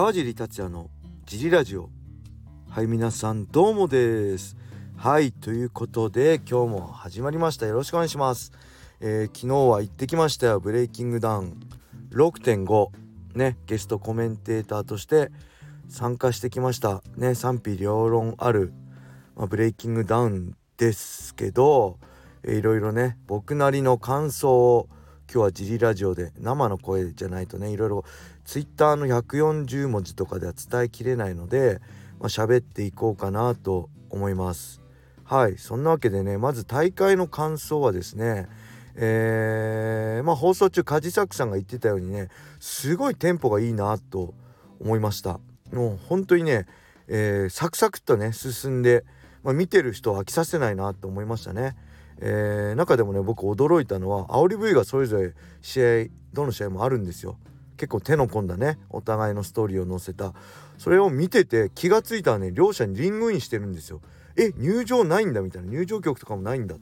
川尻達也のジリラジオ。はい皆さんどうもです。はいということで今日も始まりました。よろしくお願いします、えー昨日は行ってきましたよ。ブレイキングダウン。6.5ねゲストコメンテーターとして参加してきました。ね賛否両論ある、まあ、ブレイキングダウンですけど、いろいろね僕なりの感想を今日はジリラジオで生の声じゃないとねいろいろツイッターの140文字とかでは伝えきれないのでまあ、喋っていこうかなと思います。はいそんなわけでねまず大会の感想はですねえーまあ放送中梶作さんが言ってたようにねすごいテンポがいいなと思いました。もう本当にね、えーサクサクっとね進んで、まあ、見てる人を飽きさせないなと思いましたね。えー中でもね僕驚いたのは煽り V がそれぞれ試合どの試合もあるんですよ。結構手の込んだねお互いのストーリーを載せた。それを見てて気がついたらね両者にリングインしてるんですよ。え入場ないんだみたいな。入場曲とかもないんだ。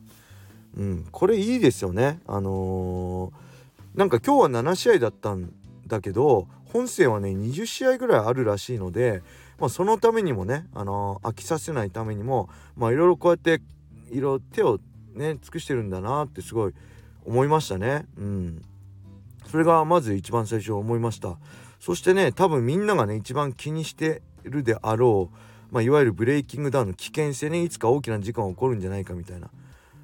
うんこれいいですよね。あのーなんか今日は7試合だったんだけど本戦はね20試合ぐらいあるらしいので、まあ、そのためにもね、あのー飽きさせないためにもまあいろいろこうやっていろいろ手をね尽くしてるんだなってすごい思いましたね。うん。それがまず一番最初思いましたそしてね多分みんながね一番気にしてるであろう、まあ、いわゆるブレイキングダウンの危険性ねいつか大きな事故が起こるんじゃないかみたいな、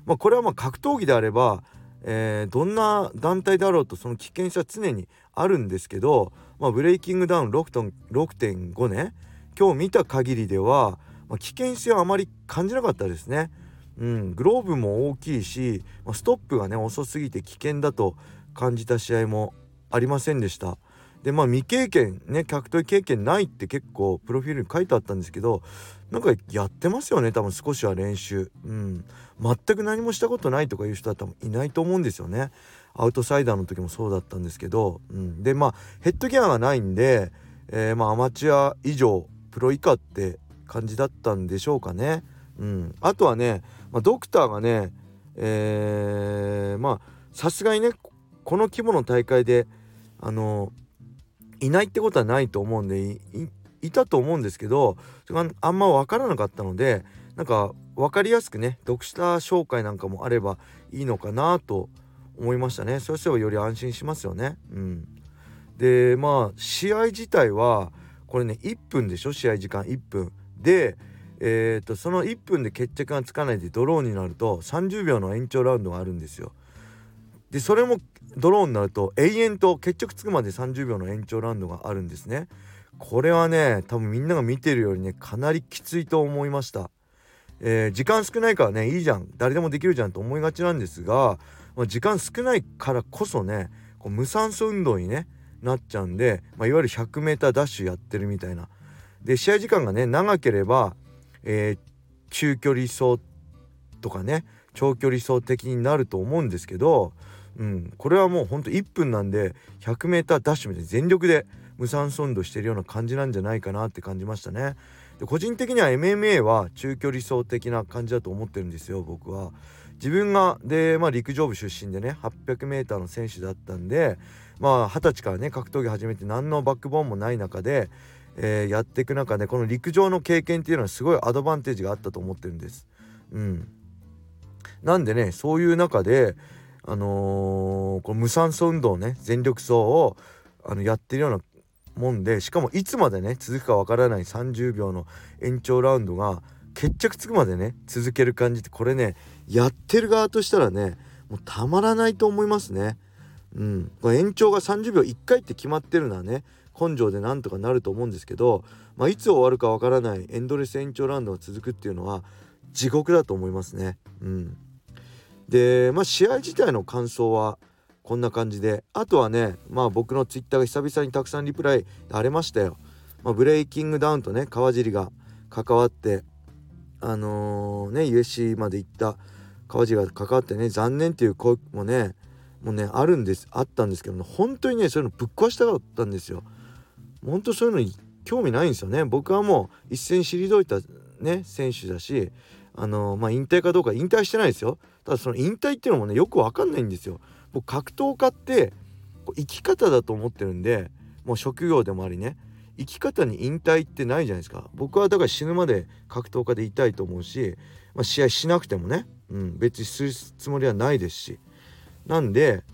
まあ、これはま格闘技であれば、えーどんな団体であろうとその危険性は常にあるんですけど、まあ、ブレイキングダウン6.5ね今日見た限りでは、ま、危険性はあまり感じなかったですね。うん、グローブも大きいし、ストップがね遅すぎて危険だと感じた試合もありませんでした。でまあ未経験ね格闘技経験ないって結構プロフィールに書いてあったんですけどなんかやってますよね多分少しは練習。うん。全く何もしたことないとかいう人は多分いないと思うんですよね。アウトサイダーの時もそうだったんですけど、うん、でまあヘッドギアがないんで、えーまあアマチュア以上プロ以下って感じだったんでしょうかね。うん。あとはね、まあ、ドクターがねえーまあさすがにねこの規模の大会であのいないってことはないと思うんでいたと思うんですけどあんま分からなかったのでなんか分かりやすくね読者紹介なんかもあればいいのかなと思いましたねそうすればより安心しますよね。うん、でまあ試合自体はこれね1分でしょ？試合時間1分でえー、とその1分で決着がつかないでドローになると30秒の延長ラウンドがあるんですよ。でそれもドローンになると永遠と決着つくまで30秒の延長ラウンドがあるんですね。これはね多分みんなが見てるよりねかなりきついと思いました。えー時間少ないからねいいじゃん誰でもできるじゃんと思いがちなんですが、まあ時間少ないからこそねこう無酸素運動にねなっちゃうんで、まあ、いわゆる 100m ダッシュやってるみたいな。で試合時間がね長ければ、えー中距離走とかね長距離走的になると思うんですけど、うん、これはもうほんと1分なんで 100m ダッシュみたいに全力で無酸素運動してるような感じなんじゃないかなって感じましたね。で個人的には MMA は中距離走的な感じだと思ってるんですよ僕は。自分がで、まあ、陸上部出身でね 800m の選手だったんでまあ二十歳からね格闘技始めて何のバックボーンもない中で、えーやっていく中でこの陸上の経験っていうのはすごいアドバンテージがあったと思ってるんです。うん、なんでねそういう中であのーこの無酸素運動ね全力走をあのやってるようなもんでしかもいつまでね続くかわからない30秒の延長ラウンドが決着つくまでね続ける感じってこれねやってる側としたらねもうたまらないと思いますね。うん、これ延長が30秒1回って決まってるのはね根性でなんとかなると思うんですけど、まあ、いつ終わるかわからないエンドレス延長ラウンドが続くっていうのは地獄だと思いますね。うん、でまあ試合自体の感想はこんな感じであとはねまあ僕のツイッターが久々にたくさんリプライ荒れましたよ。まあ、ブレイキングダウンとね川尻が関わってあのーね USC まで行った川尻が関わってね残念っていう声もねもうねあるんですあったんですけど、ね、本当にねそういうのぶっ壊したかったんですよ。本当そういうのに興味ないんですよね。僕はもう一戦退いたね選手だしあのまあ引退かどうか引退してないですよ。ただその引退っていうのもねよくわかんないんですよ。僕格闘家って生き方だと思ってるんでもう職業でもありね生き方に引退ってないじゃないですか僕はだから死ぬまで格闘家でいたいと思うし、まあ、試合しなくてもね、うん、別にするつもりはないですしなんで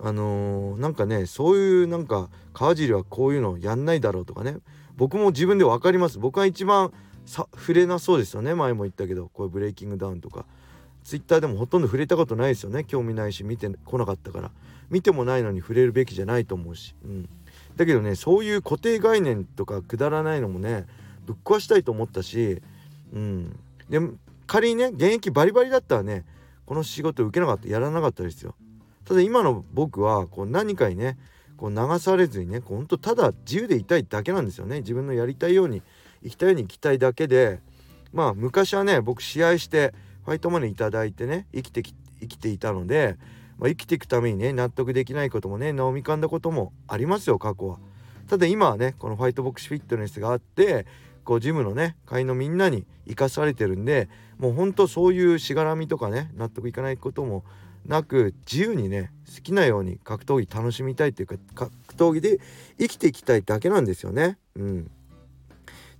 あのー、なんかねそういうなんか川尻はこういうのやんないだろうとかね僕も自分で分かります僕は一番さ触れなそうですよね前も言ったけどこういうブレイキングダウンとか。ツイッターでもほとんど触れたことないですよね興味ないし見てこなかったから。見てもないのに触れるべきじゃないと思うし、うん、だけどねそういう固定概念とかくだらないのもねぶっ壊したいと思ったし、うん、で仮にね現役バリバリだったらねこの仕事受けなかったやらなかったですよ。ただ今の僕はこう何かにねこう流されずにねほんとただ自由でいたいだけなんですよね。自分のやりたいように生きたいように生きたいだけでまあ昔はね僕試合してファイトマネー頂いてね生きてき生きていたのでまあ、生きていくためにね納得できないこともね飲みかんだこともありますよ過去は。ただ今はねこのファイトボックスフィットネスがあってこうジムのね会員のみんなに生かされてるんでもうほんとそういうしがらみとかね納得いかないこともなく自由にね好きなように格闘技楽しみたいっていうか格闘技で生きていきたいだけなんですよね。うん、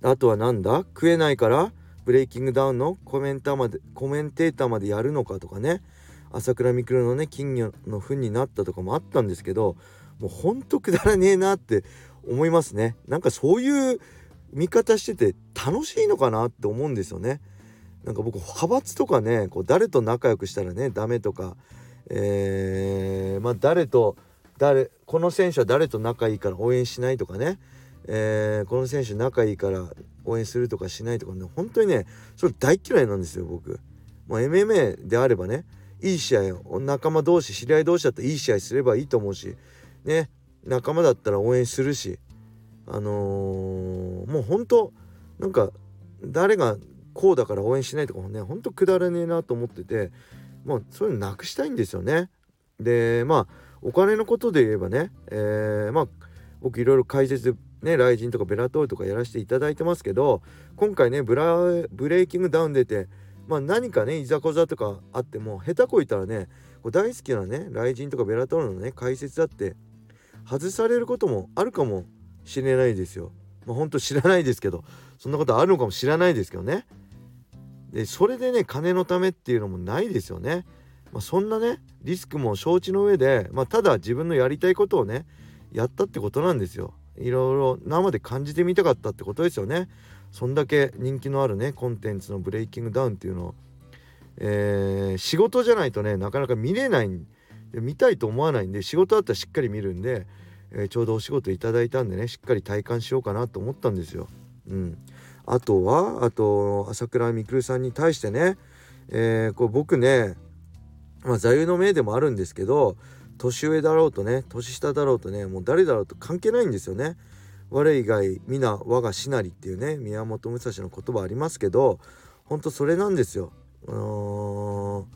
あとはなんだ？食えないからブレイキングダウンのコメンターまでコメンテーターまでやるのかとかね。朝倉未来のね金魚の糞になったとかもあったんですけどもうほんとくだらねえなって思いますね。なんかそういう見方してて楽しいのかなって思うんですよね。なんか僕派閥とかねこう誰と仲良くしたらねダメとかえー、まあ誰と誰この選手は誰と仲いいから応援しないとかね、えー、この選手仲いいから応援するとかしないとかね本当にねそれ大嫌いなんですよ僕。まあ、MMA であればねいい試合を仲間同士知り合い同士だったらいい試合すればいいと思うしね仲間だったら応援するしあのー、もうほんとなんか誰がこうだから応援しないとかもねほんとくだらねえなと思っててまあそういうのなくしたいんですよね。でまあお金のことで言えばね、えー、まあ僕いろいろ解説ねライジンとかベラトールとかやらせていただいてますけど今回ねブラブレイキングダウン出てまあ何かねいざこざとかあっても下手こいたらねこう大好きなね雷神とかベラトールのね解説だって外されることもあるかもしれないですよ。まあ本当知らないですけどそんなことあるのかもしれないですけどね。でそれでね金のためっていうのもないですよね。まあ、そんなねリスクも承知の上で、まあ、ただ自分のやりたいことをねやったってことなんですよ。いろいろ生で感じてみたかったってことですよね。そんだけ人気のあるねコンテンツのブレイキングダウンっていうのを、えー、仕事じゃないとねなかなか見れない見たいと思わないんで仕事だったらしっかり見るんで、えー、ちょうどお仕事いただいたんでねしっかり体感しようかなと思ったんですよ。うん、あとはあと朝倉未来さんに対してね、えー、こう僕ね、まあ、座右の銘でもあるんですけど年上だろうとね年下だろうとねもう誰だろうと関係ないんですよね。我以外皆我がしなりっていうね宮本武蔵の言葉ありますけどほんとそれなんですよ。あの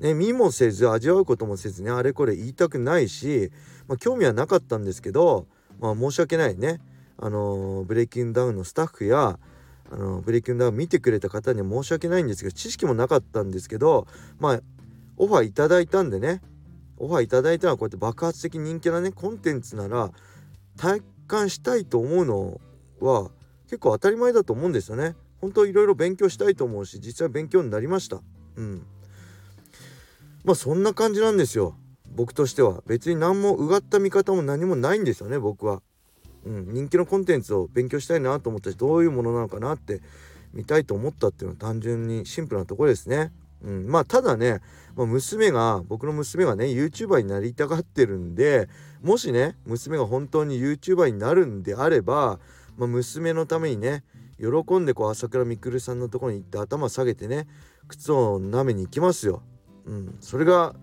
ー、ね見もせず味わうこともせずねあれこれ言いたくないし、まあ、興味はなかったんですけど、まあ、申し訳ないねあのー、ブレイキングダウンのスタッフやあのブレイキンダウン見てくれた方には申し訳ないんですけど知識もなかったんですけどまあオファーいただいたんでねオファーいただいたのはこうやって爆発的人気なねコンテンツなら体感したいと思うのは結構当たり前だと思うんですよね。本当いろいろ勉強したいと思うし実際勉強になりました。うん。まあそんな感じなんですよ。僕としては別に何もうがった見方も何もないんですよね僕は。うん、人気のコンテンツを勉強したいなと思ったしどういうものなのかなって見たいと思ったっていうのは単純にシンプルなところですね。うん、まあただね、まあ、娘が僕の娘がね YouTuber になりたがってるんでもしね娘が本当に YouTuber になるんであれば、まあ、娘のためにね喜んでこう朝倉未来さんのところに行って頭下げてね靴を舐めに行きますよ。うん、それが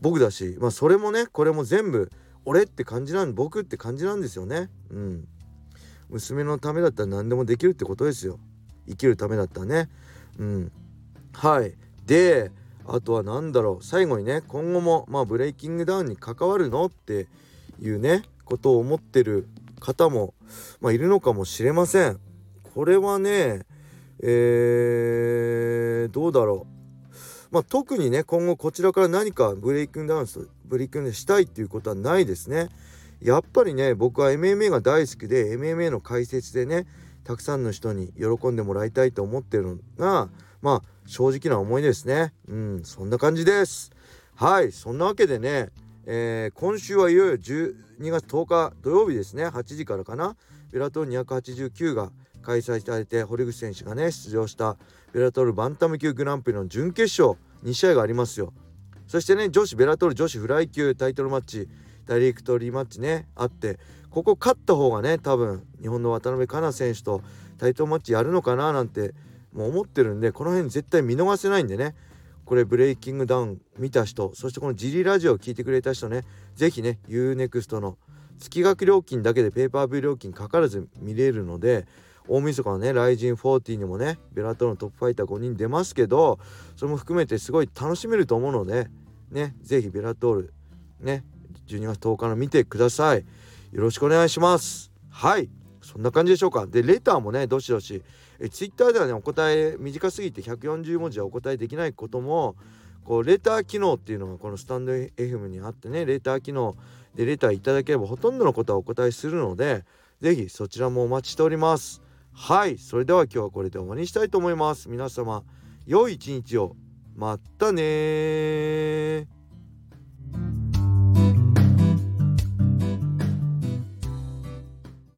僕だし、まあ、それもねこれも全部俺って感じなん僕って感じなんですよね。うん、娘のためだったら何でもできるってことですよ。生きるためだったらね。うん、はいであとは何だろう最後にね今後もまあブレイキングダウンに関わるのっていうねことを思ってる方も、まあ、いるのかもしれません。これはねえー、どうだろう。まあ、特にね今後こちらから何かブレイキングダウンブレイキンしたいっていうことはないですね。やっぱりね僕は MMA が大好きで MMA の解説でねたくさんの人に喜んでもらいたいと思ってるのがまあ正直な思いですね。うんそんな感じです。はいそんなわけでね、えー、今週はいよいよ12月10日土曜日ですね。8時からかな。ベラトル289が開催されて堀口選手がね出場したベラトルバンタム級グランプリの準決勝2試合がありますよ。そしてね女子ベラトル女子フライ級タイトルマッチダイレクトリーマッチねあってここ勝った方がね多分日本の渡辺香奈選手とタイトルマッチやるのかななんてもう思ってるんでこの辺絶対見逃せないんでねこれブレイキングダウン見た人そしてこのジリラジオを聞いてくれた人ね是非ね UNEXT の月額料金だけでペーパービュー料金かからず見れるので大晦日のね、ライジン40にもね、ベラトルのトップファイター5人出ますけど、それも含めてすごい楽しめると思うので、ね、ぜひベラトール、ね、12月10日の見てください。よろしくお願いします。はい。そんな感じでしょうか。で、レターもね、どしどし、え Twitter ではね、お答え短すぎて140文字はお答えできないことも、こうレター機能っていうのがこのスタンド FM にあってねレター機能。でレターいただければほとんどのことはお答えするので是非そちらもお待ちしております。はい。それでは今日はこれで終わりにしたいと思います。皆様良い一日を。またね